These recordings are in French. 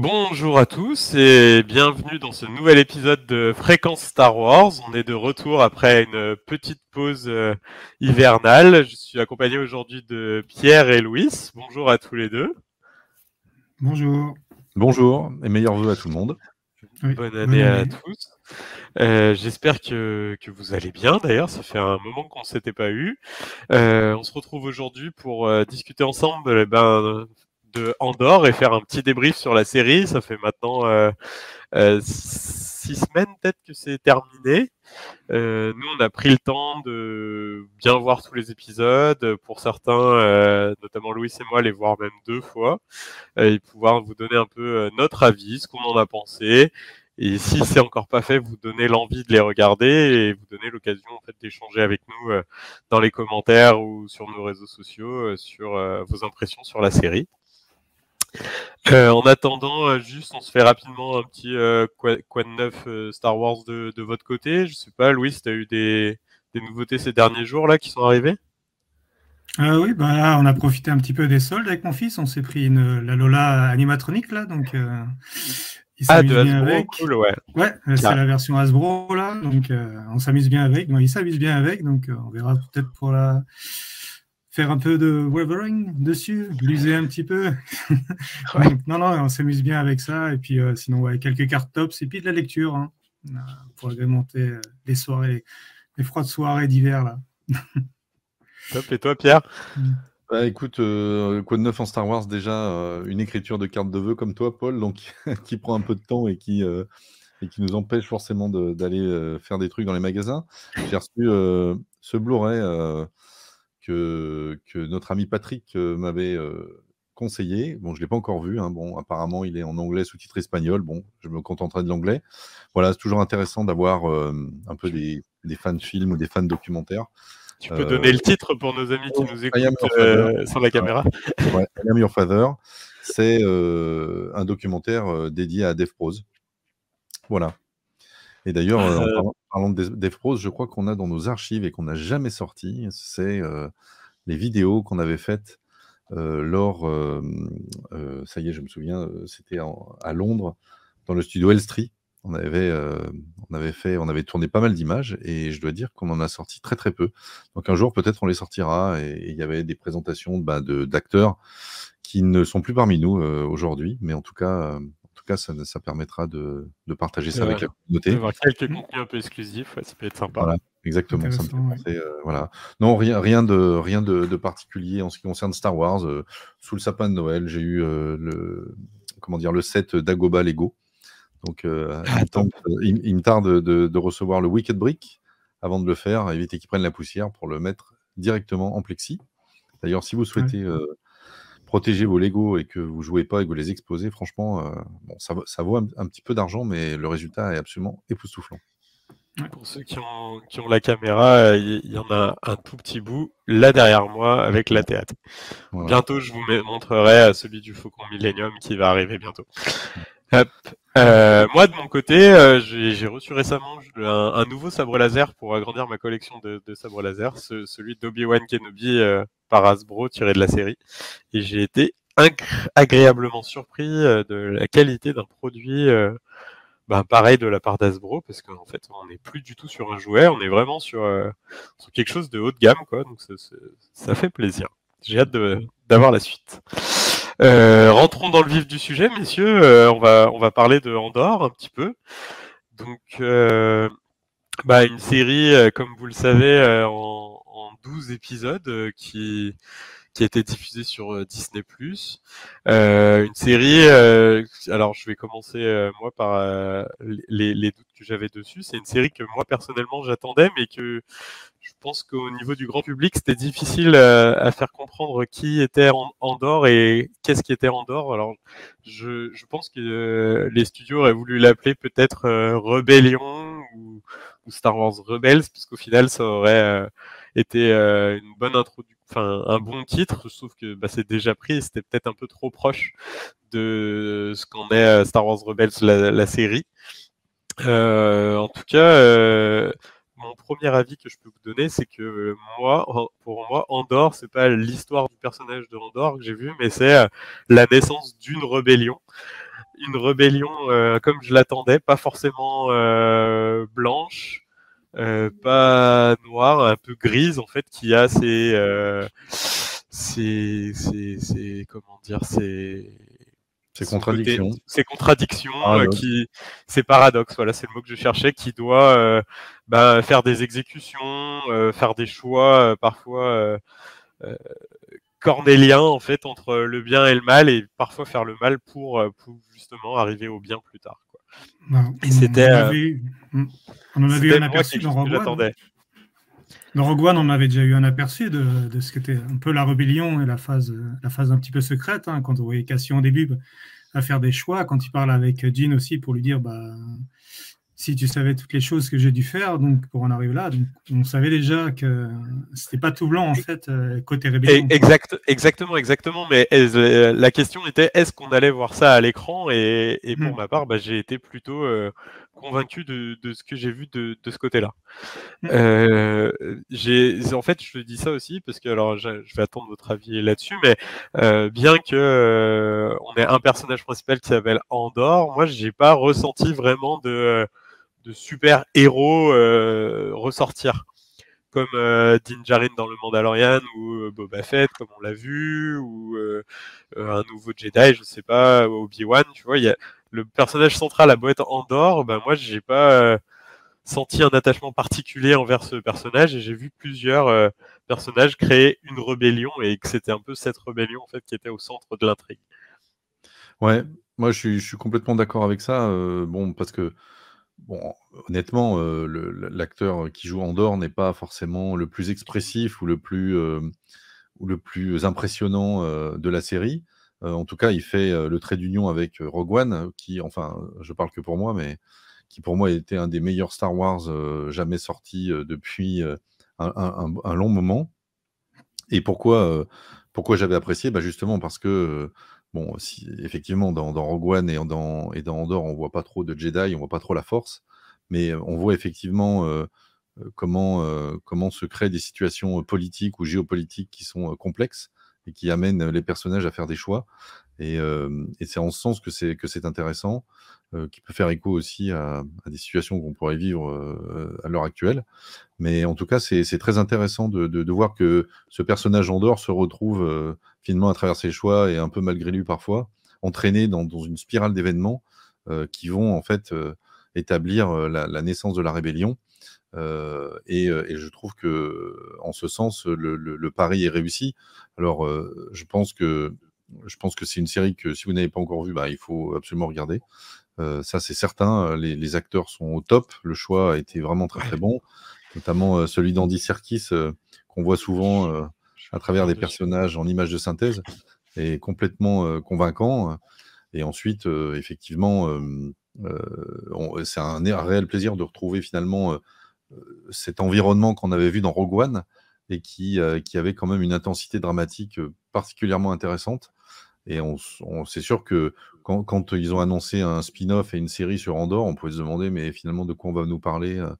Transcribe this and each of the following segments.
Bonjour à tous et bienvenue dans ce nouvel épisode de Fréquence Star Wars. On est de retour après une petite pause euh, hivernale. Je suis accompagné aujourd'hui de Pierre et Louis. Bonjour à tous les deux. Bonjour. Bonjour et meilleurs vœux à tout le monde. bonne année à tous. Euh, j'espère que, que, vous allez bien. D'ailleurs, ça fait un moment qu'on ne s'était pas eu. Euh, on se retrouve aujourd'hui pour euh, discuter ensemble eh ben, de Andorre et faire un petit débrief sur la série. Ça fait maintenant euh, euh, six semaines peut-être que c'est terminé. Euh, nous, on a pris le temps de bien voir tous les épisodes. Pour certains, notamment Louis et moi, les voir même deux fois et pouvoir vous donner un peu notre avis, ce qu'on en a pensé. Et si c'est encore pas fait, vous donner l'envie de les regarder et vous donner l'occasion en fait d'échanger avec nous dans les commentaires ou sur nos réseaux sociaux sur vos impressions sur la série. Euh, en attendant, euh, juste, on se fait rapidement un petit euh, quoi, de neuf Star Wars de, votre côté. Je sais pas, Louis, tu as eu des, nouveautés ces derniers jours là qui sont arrivées? Oui, là, on a profité un petit peu des soldes avec mon fils. On s'est pris une, la Lola animatronique là, donc il ah, de bien avec. Cool, ouais. Ouais, c'est la version Hasbro là, donc on s'amuse bien avec. il s'amuse bien avec, donc on verra peut-être pour la faire un peu de Wolverine dessus, l'user un petit peu. non, non, on s'amuse bien avec ça. Et puis, euh, sinon, ouais, quelques cartes tops et puis de la lecture hein, euh, pour agrémenter euh, les soirées, les froides soirées d'hiver. là. Top. Et toi, Pierre? Mm. bah, écoute, quoi de neuf en Star Wars? Déjà une écriture de carte de vœux comme toi, Paul, donc qui prend un peu de temps et qui et qui nous empêche forcément d'aller faire des trucs dans les magasins. J'ai reçu ce Blu-ray que, notre ami Patrick m'avait conseillé. Bon, je ne l'ai pas encore vu. Hein. Bon, apparemment, il est en anglais sous-titre espagnol. Bon, je me contenterai de l'anglais. Voilà, c'est toujours intéressant d'avoir un peu des, fans de films ou des fans documentaires. Tu peux donner le titre pour nos amis qui nous écoutent sur la caméra. Ouais, I Am Your Father. C'est un documentaire dédié à Prose. Voilà. Et d'ailleurs, en euh. parlant, de Dev je crois qu'on a dans nos archives et qu'on n'a jamais sorti, c'est les vidéos qu'on avait faites lors, ça y est, je me souviens, c'était à Londres, dans le studio Elstree. On avait, on avait fait, on avait tourné pas mal d'images et je dois dire qu'on en a sorti très très peu. Donc un jour peut-être on les sortira et il y avait des présentations bah, d'acteurs qui ne sont plus parmi nous aujourd'hui, mais en tout cas cas, ça, permettra de, partager ça avec la communauté. Avoir quelques contenus un peu exclusifs, ça peut être sympa. Voilà, exactement. Ça euh, voilà. Non, rien, rien, de, rien de, particulier en ce qui concerne Star Wars. Euh, sous le sapin de Noël, j'ai eu euh, le, comment dire, le set d'Agoba Lego. Donc, ah, il, me tarde de, recevoir le Wicked Brick avant de le faire, éviter qu'il prenne la poussière pour le mettre directement en plexi. D'ailleurs, si vous souhaitez protégez vos Lego et que vous jouez pas et que vous les exposez, franchement, euh, bon, ça, ça, vaut un, petit peu d'argent, mais le résultat est absolument époustouflant. Pour ceux qui ont, qui ont la caméra, il y, en a un tout petit bout là derrière moi avec la théâtre. Bientôt, je vous montrerai celui du Faucon Millennium qui va arriver bientôt. Euh, moi, de mon côté, euh, j'ai reçu récemment un, nouveau sabre laser pour agrandir ma collection de, de sabres laser, celui d'Obi-Wan Kenobi euh, par Hasbro, tiré de la série. Et j'ai été agréablement surpris de la qualité d'un produit bah, pareil de la part d'Asbro, parce qu'en fait, on n'est plus du tout sur un jouet, on est vraiment sur, sur quelque chose de haut de gamme, quoi. Donc ça, ça fait plaisir. J'ai hâte d'avoir la suite. Euh, rentrons dans le vif du sujet, messieurs. Euh, on, va, on va parler de Andorre un petit peu. Donc, euh, bah, une série, comme vous le savez, en, en 12 épisodes qui, qui a été diffusée sur Disney+. Euh, une série, alors je vais commencer moi par les, doutes que j'avais dessus. C'est une série que moi personnellement j'attendais, mais que je pense qu'au niveau du grand public, c'était difficile euh, à faire comprendre qui était Andorre et qu'est-ce qui était Andorre. Alors, je, pense que euh, les studios auraient voulu l'appeler peut-être euh, Rebellion ou, ou, Star Wars Rebels, puisqu'au final, ça aurait été une bonne introduction, enfin un bon titre. Trouve que bah, c'est déjà pris, c'était peut-être un peu trop proche de ce qu'en est Star Wars Rebels, la, série. en tout cas mon premier avis que je peux vous donner, c'est que moi, pour moi, Andorre, c'est pas l'histoire du personnage de Andorre que j'ai vu, mais c'est euh, la naissance d'une rébellion. une rébellion comme je l'attendais, pas forcément blanche, pas noire, un peu grise en fait, qui a ses, ses, comment dire, ses ces contradictions. ces contradictions, euh, qui, ces paradoxes, voilà, c'est le mot que je cherchais, qui doit euh, bah, faire des exécutions, euh, faire des choix parfois cornéliens en fait entre le bien et le mal, et parfois faire le mal pour, pour justement arriver au bien plus tard. Quoi. et c'était. On, en avait eu un aperçu dans Rogue One. Dans Rogue One, on avait déjà eu un aperçu de, de ce qu'était un peu la rébellion et la phase, la phase un petit peu secrète, hein, quand on voyait Cassian au début à faire des choix, quand il parle avec Jean aussi pour lui dire bah, si tu savais toutes les choses que j'ai dû faire donc pour en arriver là, donc on savait déjà que c'était pas tout blanc en fait euh, côté rébellion. Exact, exactement, exactement. Mais euh, la question était est-ce qu'on allait voir ça à l'écran et, et, pour hmm. ma part, bah, j'ai été plutôt euh, convaincu de, de, ce que j'ai vu de, de ce côté-là. Hmm. Euh, en fait, je te dis ça aussi parce que alors, je, vais attendre votre avis là-dessus, mais euh, bien que on ait un personnage principal qui s'appelle Andor, moi, j'ai pas ressenti vraiment de de super héros euh, ressortir comme euh, Din Djarin dans le Mandalorian ou euh, Boba Fett comme on l'a vu ou un nouveau Jedi je sais pas Obi-Wan tu vois il y a le personnage central à beau être Andorre ben moi j'ai pas senti un attachement particulier envers ce personnage et j'ai vu plusieurs personnages créer une rébellion et que c'était un peu cette rébellion en fait qui était au centre de l'intrigue. Ouais, moi je suis, complètement d'accord avec ça. bon, parce que Bon, honnêtement, l'acteur qui joue Andorre n'est pas forcément le plus expressif ou le plus, ou le plus impressionnant de la série. En tout cas, il fait le trait d'union avec Rogue One, qui, enfin, je parle que pour moi, mais qui pour moi était un des meilleurs Star Wars jamais sortis depuis un, long moment. Et pourquoi, pourquoi j'avais apprécié? Bah Justement parce que Bon, effectivement, dans, Rogue One et dans, et dans Andorre, on voit pas trop de Jedi, on voit pas trop la Force, mais on voit effectivement comment, comment se créent des situations politiques ou géopolitiques qui sont complexes et qui amènent les personnages à faire des choix. Et, et c'est en ce sens que c'est que c'est intéressant, qui peut faire écho aussi à, des situations qu'on pourrait vivre à l'heure actuelle. Mais en tout cas, c'est très intéressant de, voir que ce personnage Andorre se retrouve finalement à travers ses choix et un peu malgré lui parfois, entraîné dans, une spirale d'événements qui vont en fait établir la, naissance de la rébellion. Et, et, je trouve que en ce sens, le, le, le pari est réussi. Alors, je pense que je pense que c'est une série que si vous n'avez pas encore vue, bah, il faut absolument regarder. Euh, ça, c'est certain. Les, acteurs sont au top. Le choix a été vraiment très très bon, notamment celui d'Andy Serkis qu'on voit souvent à travers des personnages en images de synthèse, est complètement convaincant. Et ensuite, effectivement, c'est un, réel plaisir de retrouver finalement cet environnement qu'on avait vu dans Rogue One et qui, qui avait quand même une intensité dramatique particulièrement intéressante. Et on, c'est sûr que quand, quand, ils ont annoncé un spin-off et une série sur Andorre, on pouvait se demander, mais finalement, de quoi on va nous parler euh,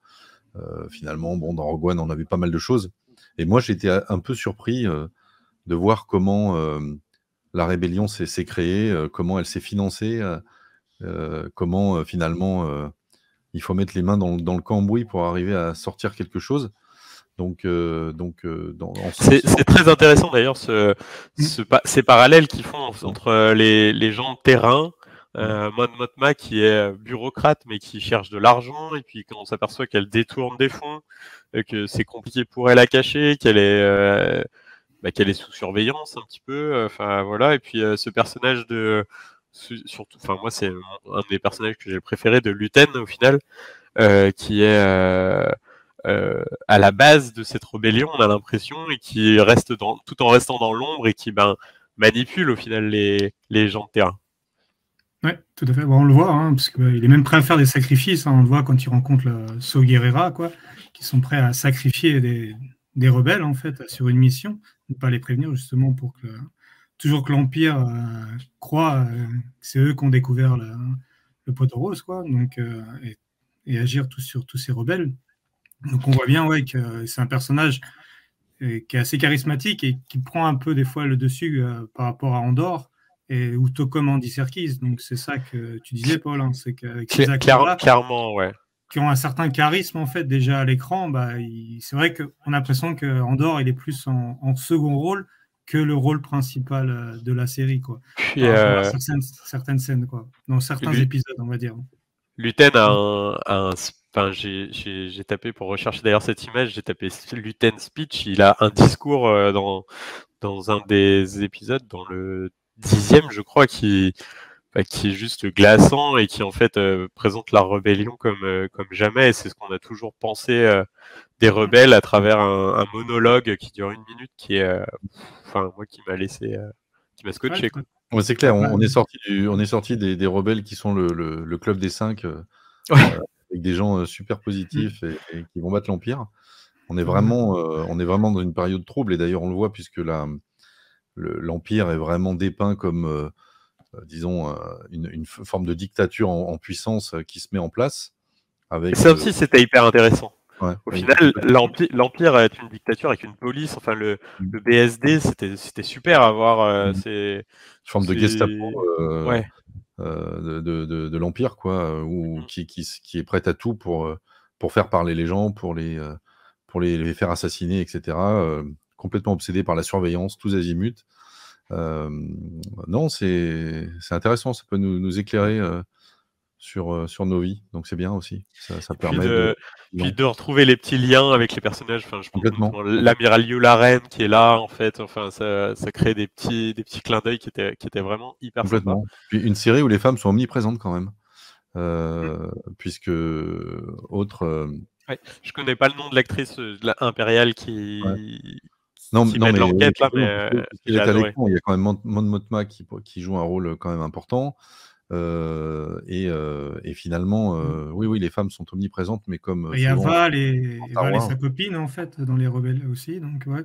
euh, Finalement, bon, dans Rogue One, on a vu pas mal de choses. Et moi, j'étais un peu surpris euh, de voir comment la rébellion s'est créée, comment elle s'est financée, comment finalement il faut mettre les mains dans, dans, le cambouis pour arriver à sortir quelque chose. Donc, euh, donc euh, c'est très intéressant d'ailleurs ce, ce, ces parallèles qu'ils font entre les, les, gens de terrain, euh, Mon Motma qui est bureaucrate mais qui cherche de l'argent et puis quand on s'aperçoit qu'elle détourne des fonds, que c'est compliqué pour elle à cacher, qu'elle est euh, bah, qu'elle est sous surveillance un petit peu, enfin voilà. Et puis ce personnage de surtout, enfin moi c'est un des personnages que j'ai préféré de Luten au final, qui est euh, à la base de cette rébellion, on a l'impression, et qui reste tout en restant dans l'ombre et qui ben, manipule au final les, les gens de terrain. Oui, tout à fait. Bon, on le voit, hein, parce qu'il bah, est même prêt à faire des sacrifices. Hein. on le voit quand il rencontre le So Guerrera, quoi, qui sont prêts à sacrifier des, des, rebelles en fait sur une mission, ne pas les prévenir justement pour que toujours que l'empire euh, croit euh, que c'est eux qui ont découvert le, le poteau rose, quoi. Donc euh, et, et, agir tout sur tous ces rebelles. Donc on voit bien ouais, que c'est un personnage qui est assez charismatique et qui prend un peu des fois le dessus euh, par rapport à Andorre et ou tout comme Andy Serkis. Donc c'est ça que tu disais, Paul, hein, c'est qu'avec ces acteurs clairement, ouais. qui ont un certain charisme en fait déjà à l'écran, bah, c'est vrai qu'on a l'impression qu'Andorre il est plus en, second rôle que le rôle principal euh, de la série, quoi. Euh, certaines, scènes, quoi. Dans certains épisodes, on va dire. Luten a un, Enfin, j'ai tapé pour rechercher d'ailleurs cette image, j'ai tapé Luten Speech. Il a un discours euh, dans, dans un des épisodes, dans le dixième, je crois, qui, qui est juste glaçant et qui en fait euh, présente la rébellion comme, euh, comme jamais. C'est ce qu'on a toujours pensé euh, des rebelles à travers un, monologue qui dure une minute, qui est, enfin moi qui m'a laissé, qui m'a scotché. c'est clair, on, est sorti on est sorti des, des, rebelles qui sont le, le, club des cinq, avec des gens super positifs et, qui vont battre l'empire. On est vraiment, on est vraiment dans une période trouble et d'ailleurs on le voit puisque l'Empire est vraiment dépeint comme, disons, euh, une, forme de dictature en, puissance qui se met en place. Avec, ça aussi, c'était hyper intéressant. Au final, l'Empire est une dictature avec une police. Enfin, le, mmh. BSD, c'était super à voir. Mmh. Une forme de Gestapo de, l'Empire, quoi, ou, mmh. qui, qui, est prête à tout pour, pour faire parler les gens, pour les, pour les, faire assassiner, etc complètement obsédé par la surveillance, tous azimuts. Euh, non, c'est intéressant, ça peut nous, nous éclairer euh, sur, euh, sur nos vies, donc c'est bien aussi. Ça, ça permet de, puis de retrouver les petits liens avec les personnages. Enfin, je Complètement. L'amiral Yularen qui est là, en fait, enfin, ça, ça crée des petits, des petits clins d'œil qui étaient, qui étaient vraiment hyper Complètement. Puis une série où les femmes sont omniprésentes quand même. Mm. Puisque autre. Ouais. Je connais pas le nom de l'actrice impériale qui, non, non mais, là, mais il y a quand même Mon Motma qui, qui, joue un rôle quand même important. Euh, et, euh, et, finalement, mmh. euh, oui, oui, les femmes sont omniprésentes, mais comme. Il y a Val et, Val et sa copine, en fait, dans les rebelles aussi. Donc, ouais.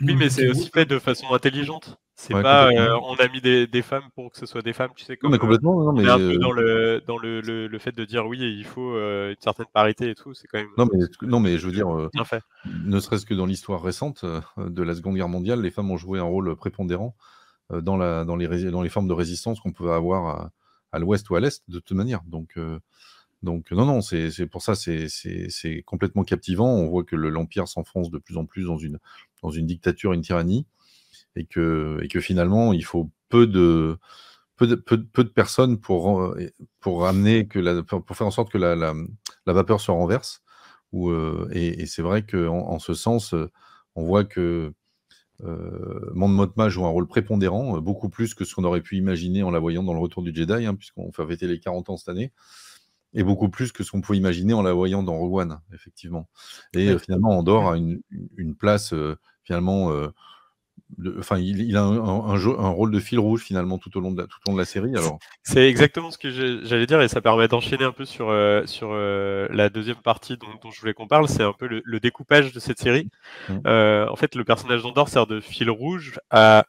Oui, mais c'est aussi fait de façon intelligente. C'est pas euh, on a mis des, des, femmes pour que ce soit des femmes, tu sais. Comme, non, mais complètement. Non, mais on est un peu dans, le, dans le, le, fait de dire oui, il faut euh, une certaine parité et tout. C'est quand même. Non, mais, non, mais je veux dire, euh, fait. ne serait-ce que dans l'histoire récente de la Seconde Guerre mondiale, les femmes ont joué un rôle prépondérant dans, la, dans, les, dans les formes de résistance qu'on pouvait avoir à, à l'ouest ou à l'est, de toute manière. Donc. Donc non, non, c'est pour ça, c'est complètement captivant. On voit que l'Empire s'enfonce de plus en plus dans une, dans une dictature, une tyrannie, et que, et que finalement, il faut peu de, peu de, peu, de personnes pour, pour, ramener que la, pour faire en sorte que la, la, vapeur se renverse. Euh, et, c'est vrai qu'en en ce sens, on voit que euh, Motma joue un rôle prépondérant, beaucoup plus que ce qu'on aurait pu imaginer en la voyant dans le Retour du Jedi, hein, puisqu'on fait fêter les 40 ans cette année et beaucoup plus que ce qu'on pouvait imaginer en la voyant dans Rogue One, effectivement. Et euh, finalement, Andorre a une, une place, euh, finalement, euh, enfin, il, il, a un, un, un, rôle de fil rouge, finalement, tout au long de la, tout au long de la série. Alors. C'est exactement ce que j'allais dire, et ça permet d'enchaîner un peu sur, sur la deuxième partie dont, dont je voulais qu'on parle, c'est un peu le, découpage de cette série. Mmh. en fait, le personnage d'Andorre sert de fil rouge à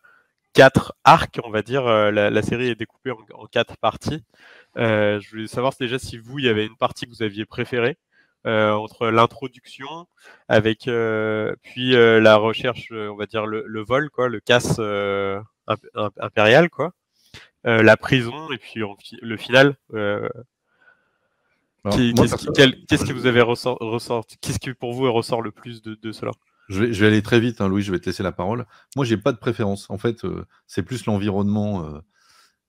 quatre arcs, on va dire. La, la série est découpée en, en quatre parties. Euh, je voulais savoir déjà si vous, il y avait une partie que vous aviez préférée. Euh, entre l'introduction avec euh, puis la recherche, on va dire le, vol, quoi, le casse impérial, quoi, la prison et puis le final. Qu'est-ce qui vous avez ressorti Qu'est-ce qui pour vous ressort le plus de, cela? Je vais, je vais, aller très vite, hein, Louis, je vais te laisser la parole. Moi, j'ai pas de préférence. En fait, c'est plus l'environnement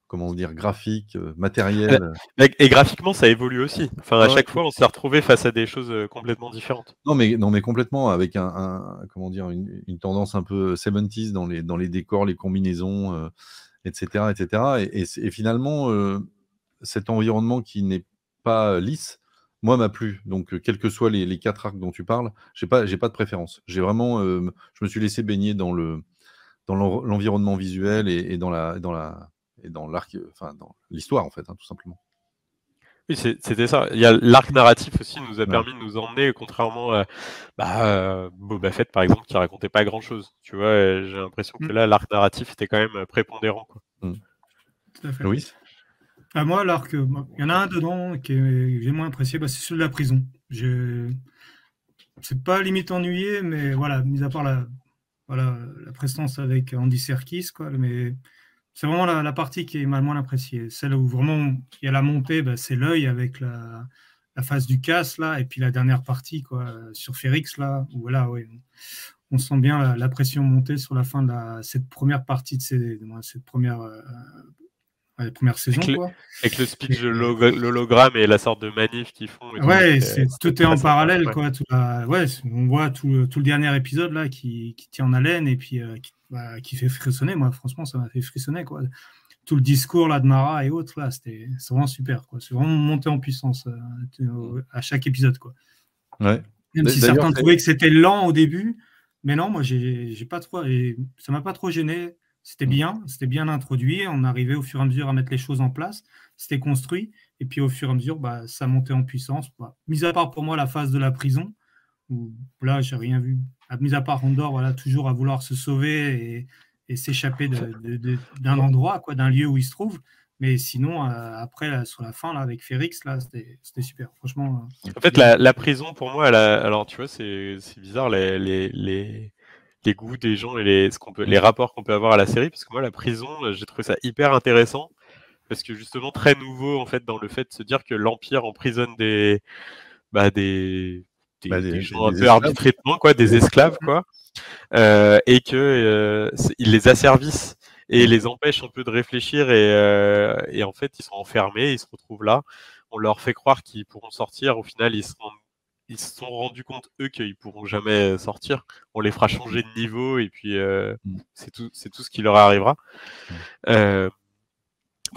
comment dire, graphique, euh, matériel. Et, graphiquement, ça évolue aussi. Enfin, à chaque fois, on s'est retrouvé face à des choses euh, complètement différentes. Non, mais, non, mais complètement, avec un, comment dire, une, tendance un peu 70s dans les, dans les décors, les combinaisons, etc., euh, etc. Et, finalement, cet environnement qui n'est pas lisse, moi, m'a plu. Donc, quels que soient les, quatre arcs dont tu parles, j'ai pas, j'ai pas de préférence. J'ai vraiment, je me suis laissé baigner dans le, dans l'environnement visuel et, et dans la, dans la et dans l'arc, enfin dans l'histoire en fait, hein, tout simplement. Oui, c'était ça. Il y a l'arc narratif aussi nous a permis de nous emmener, contrairement à bah, Boba Fett par exemple, qui racontait pas grand chose. Tu vois, j'ai l'impression que mm. là, l'arc narratif était quand même prépondérant. Quoi. Mm. Tout à fait. Louis à moi, l'arc, il y en a un dedans qui j'ai moins apprécié, bah, c'est celui de la prison. Je... C'est pas limite ennuyé, mais voilà, mis à part la, voilà, la prestance avec Andy Serkis, quoi, mais c'est vraiment la, partie qui est mal moins appréciée. Celle où vraiment il y a la montée, bah, c'est l'œil avec la, phase du casse là, et puis la dernière partie quoi, sur Férix là, où voilà, ouais, on sent bien la, pression monter sur la fin de cette première partie de cette première euh, les premières saisons. Avec, quoi. Le, avec le speech de l'hologramme et la sorte de manif qu'ils font. ouais, tout est en parallèle. Quoi, ouais, on voit tout, le dernier épisode là qui, tient en haleine et puis euh, bah, qui, fait frissonner. Moi, franchement, ça m'a fait frissonner. Quoi. Tout le discours là, de Mara et autres, là, c'était vraiment super. C'est vraiment monté en puissance euh, à chaque épisode. Quoi. Ouais. Même si certains trouvaient que c'était lent au début, mais non, moi, j'ai pas trop, et ça m'a pas trop gêné. C'était mm. bien, c'était bien introduit. On arrivait au fur et à mesure à mettre les choses en place. C'était construit. Et puis au fur et à mesure, bah, ça montait en puissance. Bah, mis à part pour moi la phase de la prison, où là, j'ai rien vu. Mis à part Rondor, voilà, toujours à vouloir se sauver et, s'échapper d'un endroit, quoi, d'un lieu où il se trouve. Mais sinon, euh, après, sur la fin, là, avec Férix, là, c'était super. Franchement. Euh, en fait, la, prison, pour moi, elle alors, tu vois, c'est bizarre, les, les, les goûts des gens et les, ce qu'on peut, les rapports qu'on peut avoir à la série, parce que moi, la prison, j'ai trouvé ça hyper intéressant, parce que justement très nouveau en fait dans le fait de se dire que l'empire emprisonne des, bah, des, des, bah, gens un peu arbitrairement, quoi, des esclaves, quoi, euh, et que euh, ils les asservissent et les empêchent un peu de réfléchir et, euh, et en fait ils sont enfermés, ils se retrouvent là. On leur fait croire qu'ils pourront sortir, au final ils se rendent ils se sont rendus compte eux qu'ils pourront jamais sortir. On les fera changer de niveau et puis euh, mm. c'est tout, c'est tout ce qui leur arrivera. Mm. Euh,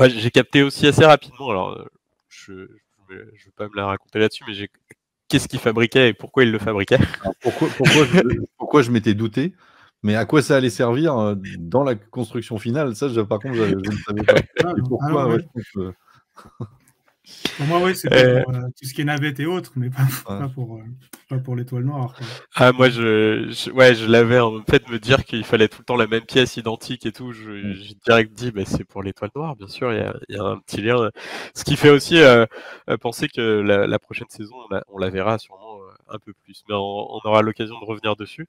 j'ai capté aussi assez rapidement. Alors, euh, je, je, vais pas me la raconter là-dessus, mais j'ai qu'est-ce qu'ils fabriquaient et pourquoi ils le fabriquaient? pourquoi, pourquoi, je, pourquoi je m'étais douté? Mais à quoi ça allait servir dans la construction finale, ça, je, par contre, je, ne savais pas. Ah, pourquoi, ouais, pour moi, oui, c'est euh, pour euh, tout ce qui est navette et autres, mais pas, pas pour, euh, pas pour l'étoile noire. Ah, moi, je, ouais, je l'avais en fait me dire qu'il fallait tout le temps la même pièce identique et tout. J'ai direct dit, bah, c'est pour l'étoile noire, bien sûr, il y a, y a, un petit lien. Ce qui fait aussi penser que la, la, prochaine saison, on la, on la verra sûrement un peu plus, mais on, on aura l'occasion de revenir dessus.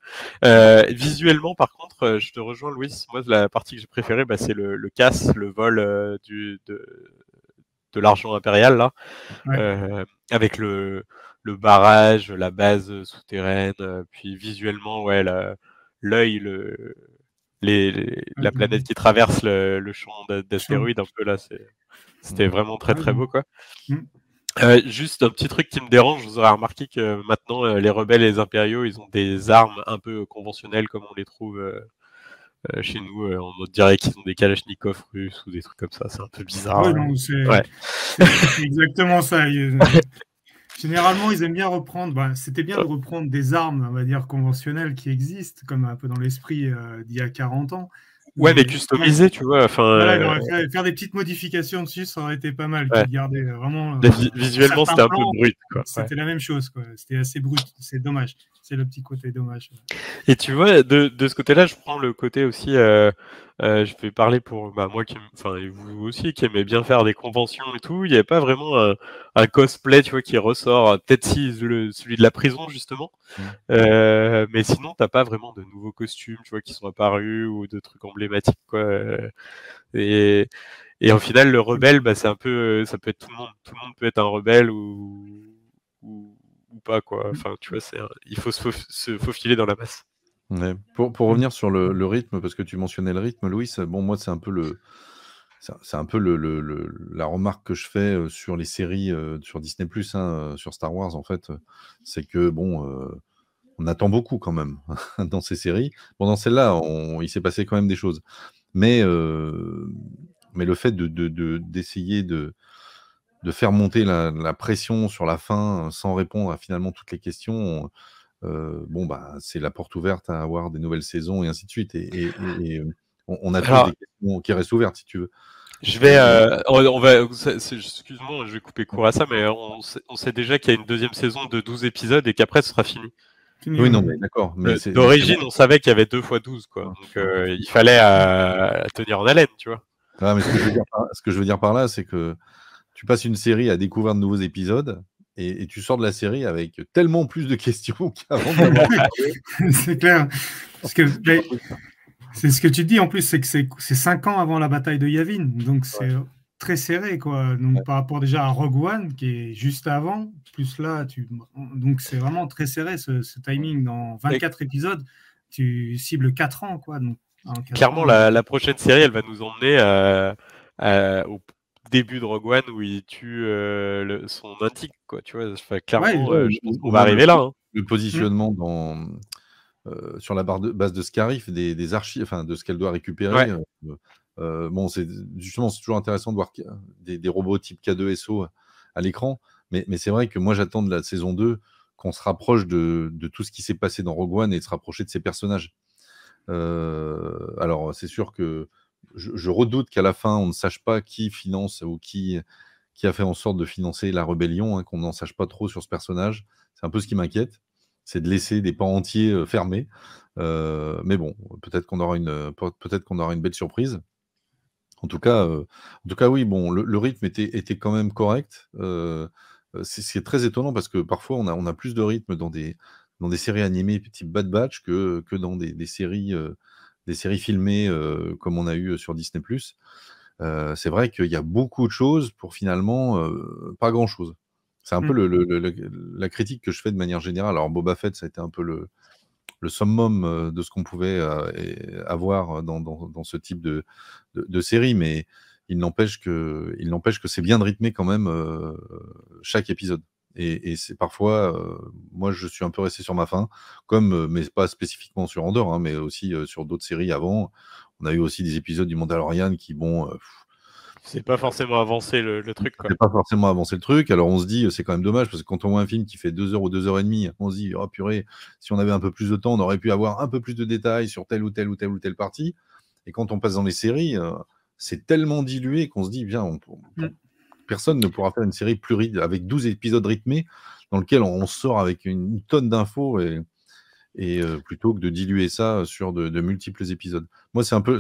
visuellement, par contre, je te rejoins, Louis. Moi, la partie que j'ai préférée, bah, c'est le, le casse, le vol du, de, de l'argent impérial là, euh, avec le, le barrage, la base souterraine, euh, puis visuellement ouais l'œil, le, les, la planète qui traverse le, le champ d'astéroïdes un peu là, c'était vraiment très très beau quoi. Mm. Euh, juste un petit truc qui me dérange, vous aurez remarqué que maintenant les rebelles et les impériaux, ils ont des armes un peu conventionnelles comme on les trouve euh, chez nous, euh, on dirait qu'ils ont des Kalachnikov russes ou des trucs comme ça. C'est un peu bizarre. c'est exactement ça. Généralement, ils aiment bien reprendre. Bah, c'était bien de reprendre des armes, on va dire conventionnelles qui existent, comme un peu dans l'esprit euh, d'il y a 40 ans. Ouais, mais customisé, tu vois. Enfin, faire, des petites modifications dessus, ça aurait été pas mal. Garder vraiment. visuellement, c'était un peu brut. C'était la même chose, quoi. C'était assez brut. C'est dommage c'est le petit côté dommage. Et tu vois, de, de ce côté-là, je prends le côté aussi. Euh, euh, je vais parler pour bah, moi qui, enfin, et vous aussi, qui aimez bien faire des conventions et tout. Il n'y avait pas vraiment un, un, cosplay, tu vois, qui ressort. Peut-être si le, celui de la prison justement, mmh. euh, mais sinon, t'as pas vraiment de nouveaux costumes, tu vois, qui sont apparus ou de trucs emblématiques, quoi. Et et au final, le rebelle, bah, c'est un peu, ça peut être tout le monde. Tout le monde peut être un rebelle ou, ou ou pas quoi. Enfin, tu vois, c'est il faut se, faufiler dans la masse. Pour, revenir sur le, rythme, parce que tu mentionnais le rythme, Louis, bon, moi, c'est un peu le. C'est un peu le, la remarque que je fais euh, sur les séries euh, sur Disney hein, euh, sur Star Wars, en fait, c'est que bon, on attend beaucoup quand même dans ces séries. Bon, dans celle-là, il s'est passé quand même des choses, mais mais le fait de d'essayer de, de, de faire monter la, pression sur la fin sans répondre à finalement toutes les questions, bon, bah, c'est la porte ouverte à avoir des nouvelles saisons et ainsi de suite. Et, on, a des questions qui restent ouvertes, si tu veux. Je vais, euh, on va, excuse-moi, je vais couper court à ça, mais on sait, déjà qu'il y a une deuxième saison de 12 épisodes et qu'après ce sera fini. Oui, non, mais d'accord. Euh, d'origine, on savait qu'il y avait deux fois 12, quoi. Donc, il fallait tenir en haleine, tu vois. Ah, mais ce que je veux dire par là, c'est que tu passes une série à découvrir de nouveaux épisodes et, tu sors de la série avec tellement plus de questions qu'avant. c'est clair. Parce que, C'est ce que tu dis en plus, c'est que c'est cinq ans avant la bataille de Yavin, donc c'est très serré quoi. Donc par rapport déjà à Rogue One qui est juste avant, plus là, tu... donc c'est vraiment très serré ce, timing. Dans 24 épisodes, tu cibles 4 ans quoi. Donc, Clairement, la, prochaine série, elle va nous emmener au début de Rogue One où il tue euh, son antique quoi. Tu vois, clairement, euh, je pense qu'on va arriver là. Hein. Le positionnement dans euh, sur la base de Scarif, des, des archives, enfin de ce qu'elle doit récupérer. Bon, c'est justement c'est toujours intéressant de voir des, robots type K2SO à l'écran, mais, c'est vrai que moi j'attends de la saison 2 qu'on se rapproche de, tout ce qui s'est passé dans Rogue One et de se rapprocher de ses personnages. alors c'est sûr que je, redoute qu'à la fin on ne sache pas qui finance ou qui, qui a fait en sorte de financer la rébellion, hein, qu'on n'en sache pas trop sur ce personnage. C'est un peu ce qui m'inquiète c'est de laisser des pans entiers fermés. mais bon, peut-être qu'on aura une peut-être qu'on aura une belle surprise. En tout cas, en tout cas, oui, bon, le, rythme était, était, quand même correct. c'est très étonnant parce que parfois on a, on a plus de rythme dans des, dans des séries animées type Bad Batch que, que dans des, des séries, des séries filmées comme on a eu sur Disney. c'est vrai qu'il y a beaucoup de choses pour finalement pas grand chose. C'est un peu mmh. la critique que je fais de manière générale. Alors, Boba Fett, ça a été un peu le, summum de ce qu'on pouvait avoir dans, ce type de, série, mais il n'empêche que, que c'est bien de rythmer quand même chaque épisode. Et, c'est parfois, moi, je suis un peu resté sur ma faim, comme, mais pas spécifiquement sur Andorre, hein, mais aussi sur d'autres séries avant. On a eu aussi des épisodes du Mandalorian qui, bon, c'est pas forcément avancé le, truc. C'est pas forcément avancé le truc. Alors on se dit, c'est quand même dommage parce que quand on voit un film qui fait deux heures ou deux heures et demie, on se dit, oh purée, si on avait un peu plus de temps, on aurait pu avoir un peu plus de détails sur telle ou telle ou telle ou telle partie. Et quand on passe dans les séries, euh, c'est tellement dilué qu'on se dit, bien, mm. Personne ne pourra faire une série plus avec 12 épisodes rythmés dans lequel on sort avec une tonne d'infos et, euh, plutôt que de diluer ça sur de, multiples épisodes. Moi, c'est un peu,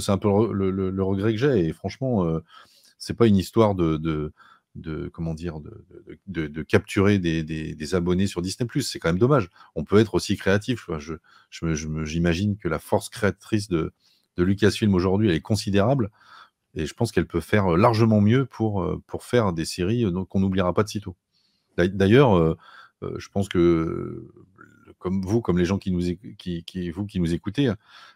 le, regret que j'ai. Et franchement, euh, c'est pas une histoire de, comment dire de, capturer des, abonnés sur Disney+. C'est quand même dommage. On peut être aussi créatif. J'imagine que la force créatrice de, de Lucasfilm aujourd'hui est considérable. Et je pense qu'elle peut faire largement mieux pour, pour faire des séries qu'on n'oubliera pas de sitôt. D'ailleurs, je pense que comme vous, comme les gens qui nous, qui, qui, vous qui nous écoutez,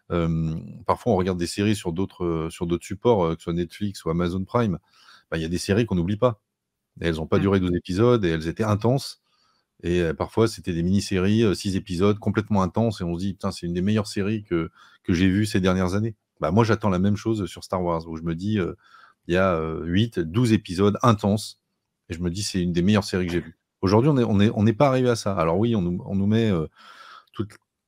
parfois on regarde des séries sur d'autres sur d'autres supports, que ce soit Netflix ou Amazon Prime. Bah, il y a des séries qu'on n'oublie pas. elles n'ont pas mmh. duré 12 épisodes et elles étaient intenses. Et parfois, c'était des mini-séries, 6 épisodes, complètement intenses. Et on se dit, putain, c'est une des meilleures séries que, que j'ai vues ces dernières années. Bah, moi, j'attends la même chose sur Star Wars, où je me dis, il y a 8, 12 épisodes intenses. Et je me dis, c'est une des meilleures séries que j'ai vues. Aujourd'hui, on n'est on est, on pas arrivé à ça. Alors oui, on nous, on nous met euh,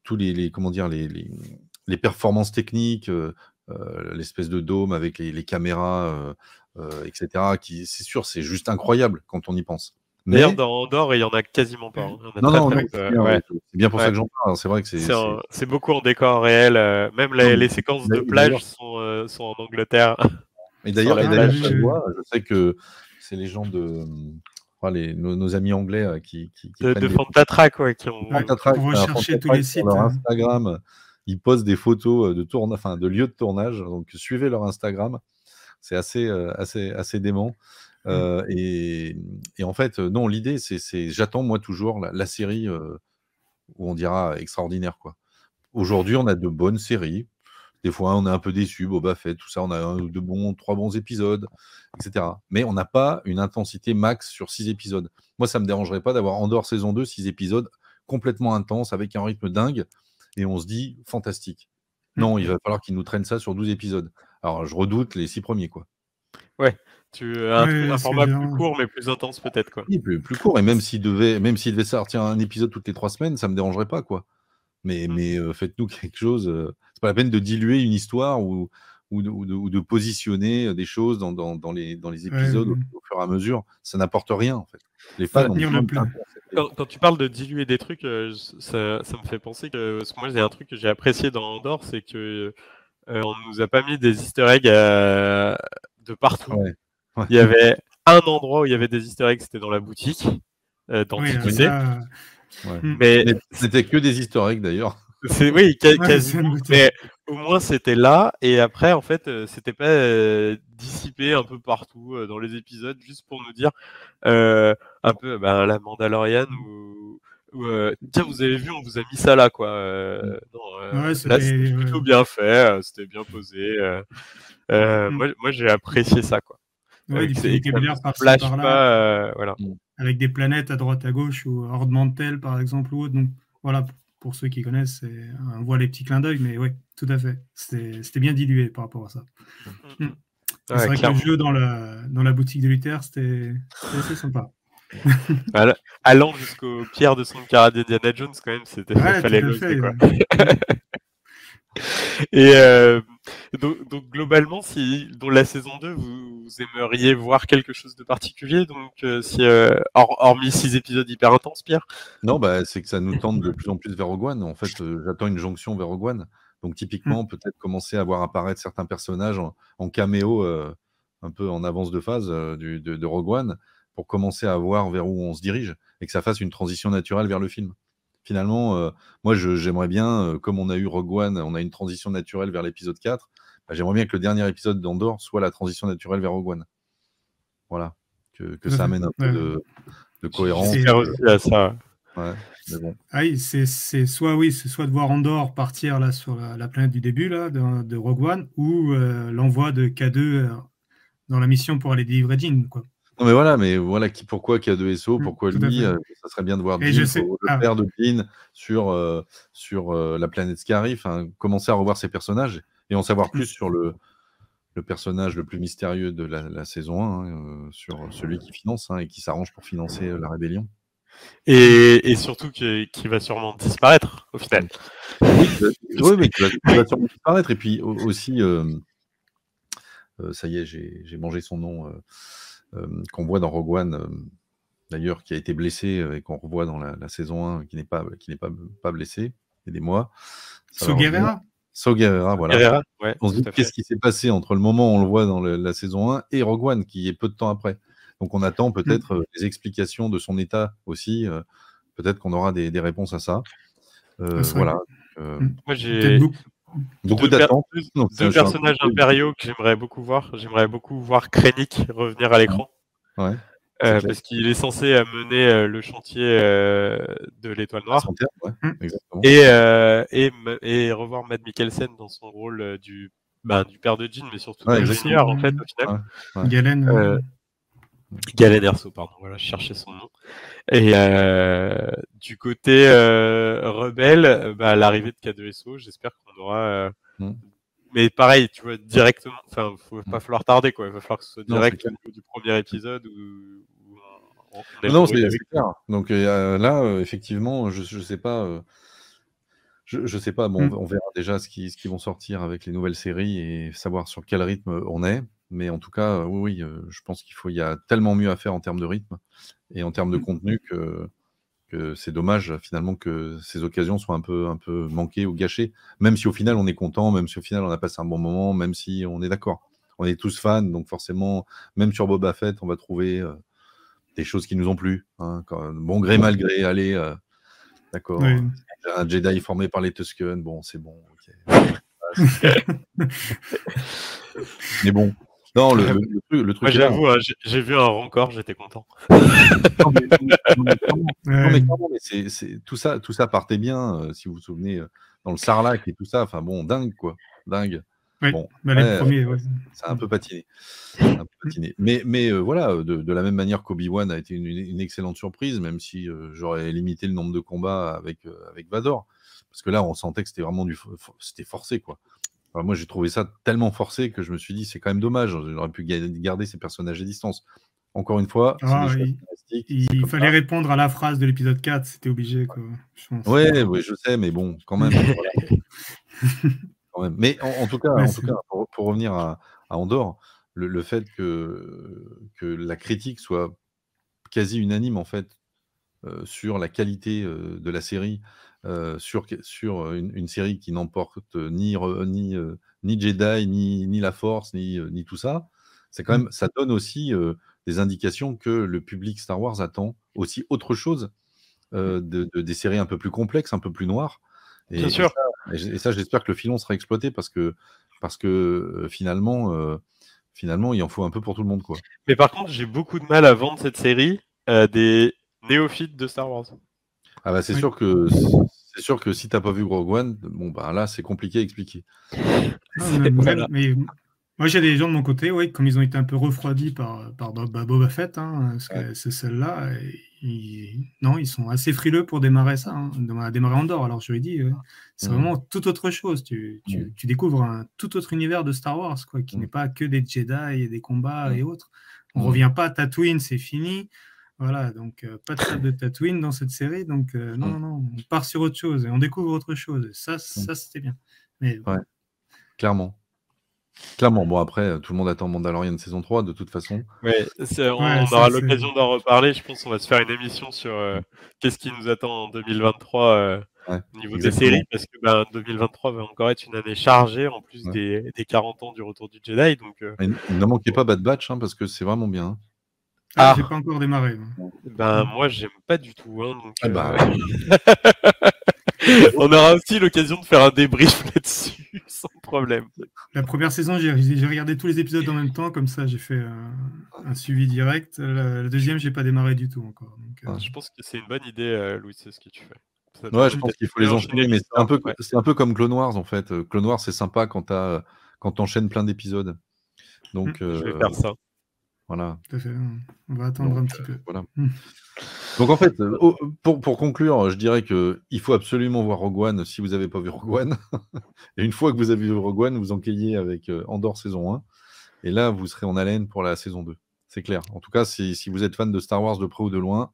tous les, les, comment dire, les, les, performances techniques, euh, euh, l'espèce de dôme avec les, caméras, etc. Qui, c'est sûr, c'est juste incroyable quand on y pense. D'ailleurs, dans Andorre, il n'y en a quasiment pas. Hein. non, non, c'est bien, pour ça que j'en parle. C'est vrai que c'est. C'est beaucoup en décor réel. même les, séquences de plage sont, sont, en Angleterre. Et d'ailleurs, je sais que c'est les gens de nos, amis anglais euh, qui, qui, de, de Fantatrack, qui ont recherché tous les sites. Hein. Instagram, ils postent des photos euh, de tourne, enfin de lieux de tournage. Donc suivez leur Instagram, c'est assez, euh, assez, assez dément. Mm. et, et, en fait, non, l'idée, c'est, j'attends moi toujours la, série où on dira extraordinaire quoi. Aujourd'hui, on a de bonnes séries. Des fois, on est un peu déçu, Boba Fett, tout ça, on a un, de bons, trois bons épisodes, etc. Mais on n'a pas une intensité max sur six épisodes. Moi, ça ne me dérangerait pas d'avoir Andorre saison 2, six épisodes complètement intenses, avec un rythme dingue, et on se dit fantastique. Non, il va falloir qu'ils nous traînent ça sur 12 épisodes. Alors, je redoute les six premiers, quoi. Ouais, tu as un, format plus court, mais plus intense, peut-être, quoi. Oui, plus, court, et même s'il devait, même s'il devait sortir un épisode toutes les trois semaines, ça ne me dérangerait pas, quoi. Mais, mmh. mais euh, faites-nous quelque chose. Euh, c'est pas la peine de diluer une histoire ou, ou, de, positionner des choses dans, dans, les, dans les épisodes au, fur et à mesure. Ça n'apporte rien, en fait. Les fans quand, quand, tu parles de diluer des trucs, euh, ça, ça, me fait penser que, parce que moi, j'ai un truc que j'ai apprécié dans Andorre, c'est que euh, on nous a pas mis des easter eggs de partout. Il y avait un endroit où il y avait des easter eggs, c'était dans la boutique, euh, dans oui, Mais c'était que des easter eggs d'ailleurs. C'est oui, quasiment. mais au moins c'était là et après en fait c'était pas dissipé un peu partout dans les épisodes juste pour nous dire un peu ben, la Mandalorian ou, tiens vous avez vu on vous a mis ça là quoi ouais, c'était plutôt bien fait c'était bien posé mm. moi, moi j'ai apprécié ça quoi Ouais, avec, des flash pas, voilà. Mm. avec des planètes à droite à gauche ou Horde Mantel par exemple ou autre donc voilà pour ceux qui connaissent, on voit les petits clins d'œil, mais oui, tout à fait. C'était bien dilué par rapport à ça. Mm. Mm. c'est vrai que le jeu dans la, dans la boutique de Luther, c'était assez sympa. Allant jusqu'au pierre de son cara d'Indiana Jones, quand même, c'était fallait le quoi. Et euh, donc, globalement, si dans la saison 2, vous, aimeriez voir quelque chose de particulier, donc euh, si euh, hormis six épisodes hyper intenses, Pierre? Non, bah, c'est que ça nous tente de plus en plus vers Rogue One. En fait, j'attends une jonction vers Rogue One. Donc typiquement, hmm. peut-être commencer à voir apparaître certains personnages en, caméo, un peu en avance de phase de, de Rogue One, pour commencer à voir vers où on se dirige et que ça fasse une transition naturelle vers le film finalement, euh, moi, j'aimerais bien, euh, comme on a eu Rogue One, on a une transition naturelle vers l'épisode 4, bah, j'aimerais bien que le dernier épisode d'Andorre soit la transition naturelle vers Rogue One. Voilà, que, ça amène un peu de, cohérence. C'est ça. Ouais, mais bon. Ah c'est soit oui, c'est soit de voir Andorre partir là sur la, planète du début là de, Rogue One ou euh, l'envoi de K2 dans la mission pour aller délivrer Jean quoi. Non, mais voilà, mais voilà qui, pourquoi K2SO, mmh, pourquoi lui, euh, ça serait bien de voir le ah. père de Dean sur, euh, sur euh, la planète Scarif, commencer à revoir ses personnages et en savoir plus sur le, le personnage le plus mystérieux de la, saison 1, hein, sur celui qui finance hein, et qui s'arrange pour financer la rébellion. Et, et surtout qui, qui, va sûrement disparaître au final. Oui, mais qui va, sûrement disparaître. Et puis aussi, ça y est, j'ai mangé son nom. Euh, qu'on voit dans Rogue One, euh, d'ailleurs, qui a été blessé euh, et qu'on revoit dans la, saison 1, qui n'est pas, qui n'est pas, pas blessé, aidez-moi. So Guerrera So Guerrera, voilà. on se dit qu'est-ce qui s'est passé entre le moment où on le voit dans la saison 1 et Rogue One, qui est peu de temps après. Donc on attend peut-être mm. des explications de son état aussi. peut-être qu'on aura des, réponses à ça. voilà. Mm. Moi j'ai Beaucoup d'attentes. Deux, personnages impériaux que j'aimerais beaucoup voir. J'aimerais beaucoup voir Krennic revenir à l'écran. Ouais. Euh, parce qu'il est censé mener euh, le chantier euh, de l'étoile noire. Mmh. et, et, et, revoir Matt Mikkelsen dans son rôle du, ben, du père de Jean, mais surtout ouais, du seigneur, en fait, au final. Galen. Galen Erso, pardon, voilà, je cherchais son nom. Et euh, du côté euh, rebelle, bah, l'arrivée de K2SO, j'espère qu'on aura. Euh, mm. Mais pareil, tu vois, directement, enfin, il va pas falloir tarder, quoi. Il va falloir que ce soit direct au niveau du premier épisode. non, c'est clair. Donc là, effectivement, je, je sais pas. Je, je, sais pas, bon, mm. on verra déjà ce qui, ce qui vont sortir avec les nouvelles séries et savoir sur quel rythme on est. Mais en tout cas, oui, oui je pense qu'il faut, il y a tellement mieux à faire en termes de rythme et en termes de mmh. contenu que, que c'est dommage finalement que ces occasions soient un peu, un peu manquées ou gâchées. Même si au final on est content, même si au final on a passé un bon moment, même si on est d'accord. On est tous fans, donc forcément, même sur Boba Fett, on va trouver des choses qui nous ont plu. Hein, bon gré, mal gré, allez, d'accord. Un Jedi formé par les Tusken, bon, c'est bon. Mais bon, non, le, le, le truc. J'avoue, hein, j'ai vu un rencor, j'étais content. non, mais, c'est, tout, ça, tout ça partait bien, euh, si vous vous souvenez, euh, dans le Sarlac et tout ça. Enfin bon, dingue, quoi. Dingue. bon, bah, Ça a un peu patiné. Un peu patiné. Mais, mais euh, voilà, de, de, la même manière qu'Obi-Wan a été une, une, excellente surprise, même si j'aurais limité le nombre de combats avec, avec Vador. Parce que là, on sentait que c'était vraiment du. C'était forcé, quoi moi, j'ai trouvé ça tellement forcé que je me suis dit, c'est quand même dommance. J'aurais pu garder ces personnages à distance. Encore une fois, ah, il, fallait répondre à la phrase de l'épisode 4, c'était obligé. Oui, ouais, je sais, mais bon, quand même. Mais en, tout cas, en tout cas pour, revenir à, Andorre, le, fait que, que la critique soit quasi unanime, en fait, euh, sur la qualité euh, de la série, euh, sur, sur une, série qui n'emporte ni, ni, ni Jedi, ni, ni la Force, ni, ni tout ça, c'est quand mmh. même, ça donne aussi des indications que le public Star Wars attend aussi autre chose mmh. de, des séries un peu plus complexes, un peu plus noires. Et, Bien sûr. Et, ça, j'espère que le filon sera exploité parce que, parce que finalement, finalement, il en faut un peu pour tout le monde. Quoi. Mais par contre, j'ai beaucoup de mal à vendre cette série à des néophytes de Star Wars. Ah bah c'est sûr que c'est sûr que si t'as pas vu Rogue One, bon bah là c'est compliqué à expliquer. moi j'ai des gens de mon côté, oui, comme ils ont été un peu refroidis par, par Boba Fett, hein, parce que c'est celle-là, non, ils sont assez frileux pour démarrer ça, hein, démarrer Andorre. Alors je lui ai dit, c'est vraiment tout autre chose. Tu, tu, découvres un tout autre univers de Star Wars, quoi, qui n'est pas que des Jedi et des combats et autres. On revient pas à Tatooine, c'est fini. Voilà, donc euh, pas de table de Tatooine dans cette série, donc euh, non, non, non, on part sur autre chose et on découvre autre chose. ça, ça c'était bien. Mais, ouais. Clairement. Clairement, bon après, euh, tout le monde attend Mandalorian saison 3 de toute façon. Oui, on, aura l'occasion d'en reparler. Je pense qu'on va se faire une émission sur qu'est-ce qui nous attend en 2023 au niveau des séries, parce que ben, 2023 va encore être une année chargée en plus des, des, 40 ans du retour du Jedi. Donc, Il ne manquez pas Bad Batch hein, parce que c'est vraiment bien. Hein. Ah, j'ai pas encore démarré. Ben moi j'aime pas du tout. Hein, donc, ah bah, euh, On aura aussi l'occasion de faire un débrief là-dessus, sans problème. La première saison, j'ai regardé tous les épisodes en même temps, comme ça j'ai fait un, suivi direct. La, deuxième, j'ai pas démarré du tout encore. Euh. Ah, je pense que c'est une bonne idée, euh, Louis, c'est ce que tu fais. ouais, je pense qu'il faut les enchaîner, mais c'est un, peu, un peu comme Clone Wars en fait. Clone Wars, c'est sympa quand tu quand enchaînes plein d'épisodes. Donc, je vais faire ça. Voilà. On va attendre un petit peu. Voilà. Hmm. Donc en fait, euh, pour, pour, conclure, je dirais qu'il faut absolument voir Rogue One si vous n'avez pas vu Rogue One. et une fois que vous avez vu Rogue One, vous enquillez avec euh, Andorre saison 1. Et là, vous serez en haleine pour la saison 2. C'est clair. En tout cas, si, si, vous êtes fan de Star Wars de près ou de loin,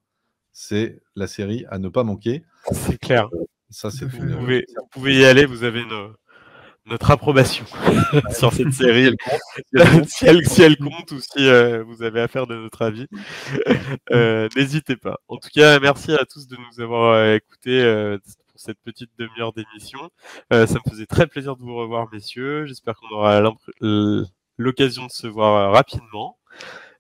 c'est la série à ne pas manquer. C'est clair. Euh, ça, c'est vous, pouvez, vous pouvez y aller, vous avez une, notre approbation sur cette série. si, elle, si, elle, compte ou si euh, vous avez affaire de notre avis, euh, n'hésitez pas. En tout cas, merci à tous de nous avoir euh, écoutés pour cette petite demi-heure d'émission. ça me faisait très plaisir de vous revoir, messieurs. J'espère qu'on aura l'occasion de se voir rapidement.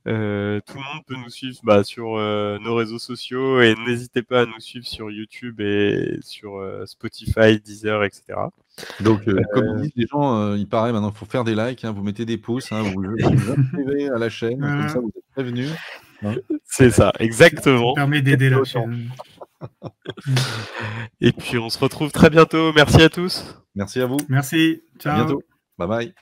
Euh, tout le monde peut nous suivre bah, sur euh, nos réseaux sociaux et n'hésitez pas à nous suivre sur YouTube et sur euh, Spotify, Deezer, etc. Donc, comme disent les gens, il paraît maintenant qu'il faut faire des likes, hein, vous mettez des pouces, hein, vous vous inscrivez à la chaîne, comme ça vous êtes prévenus. Hein. C'est ça, exactement. Ça permet d'aider la chaîne. et puis on se retrouve très bientôt. Merci à tous. Merci à vous. Merci. Ciao. À bientôt. Bye bye.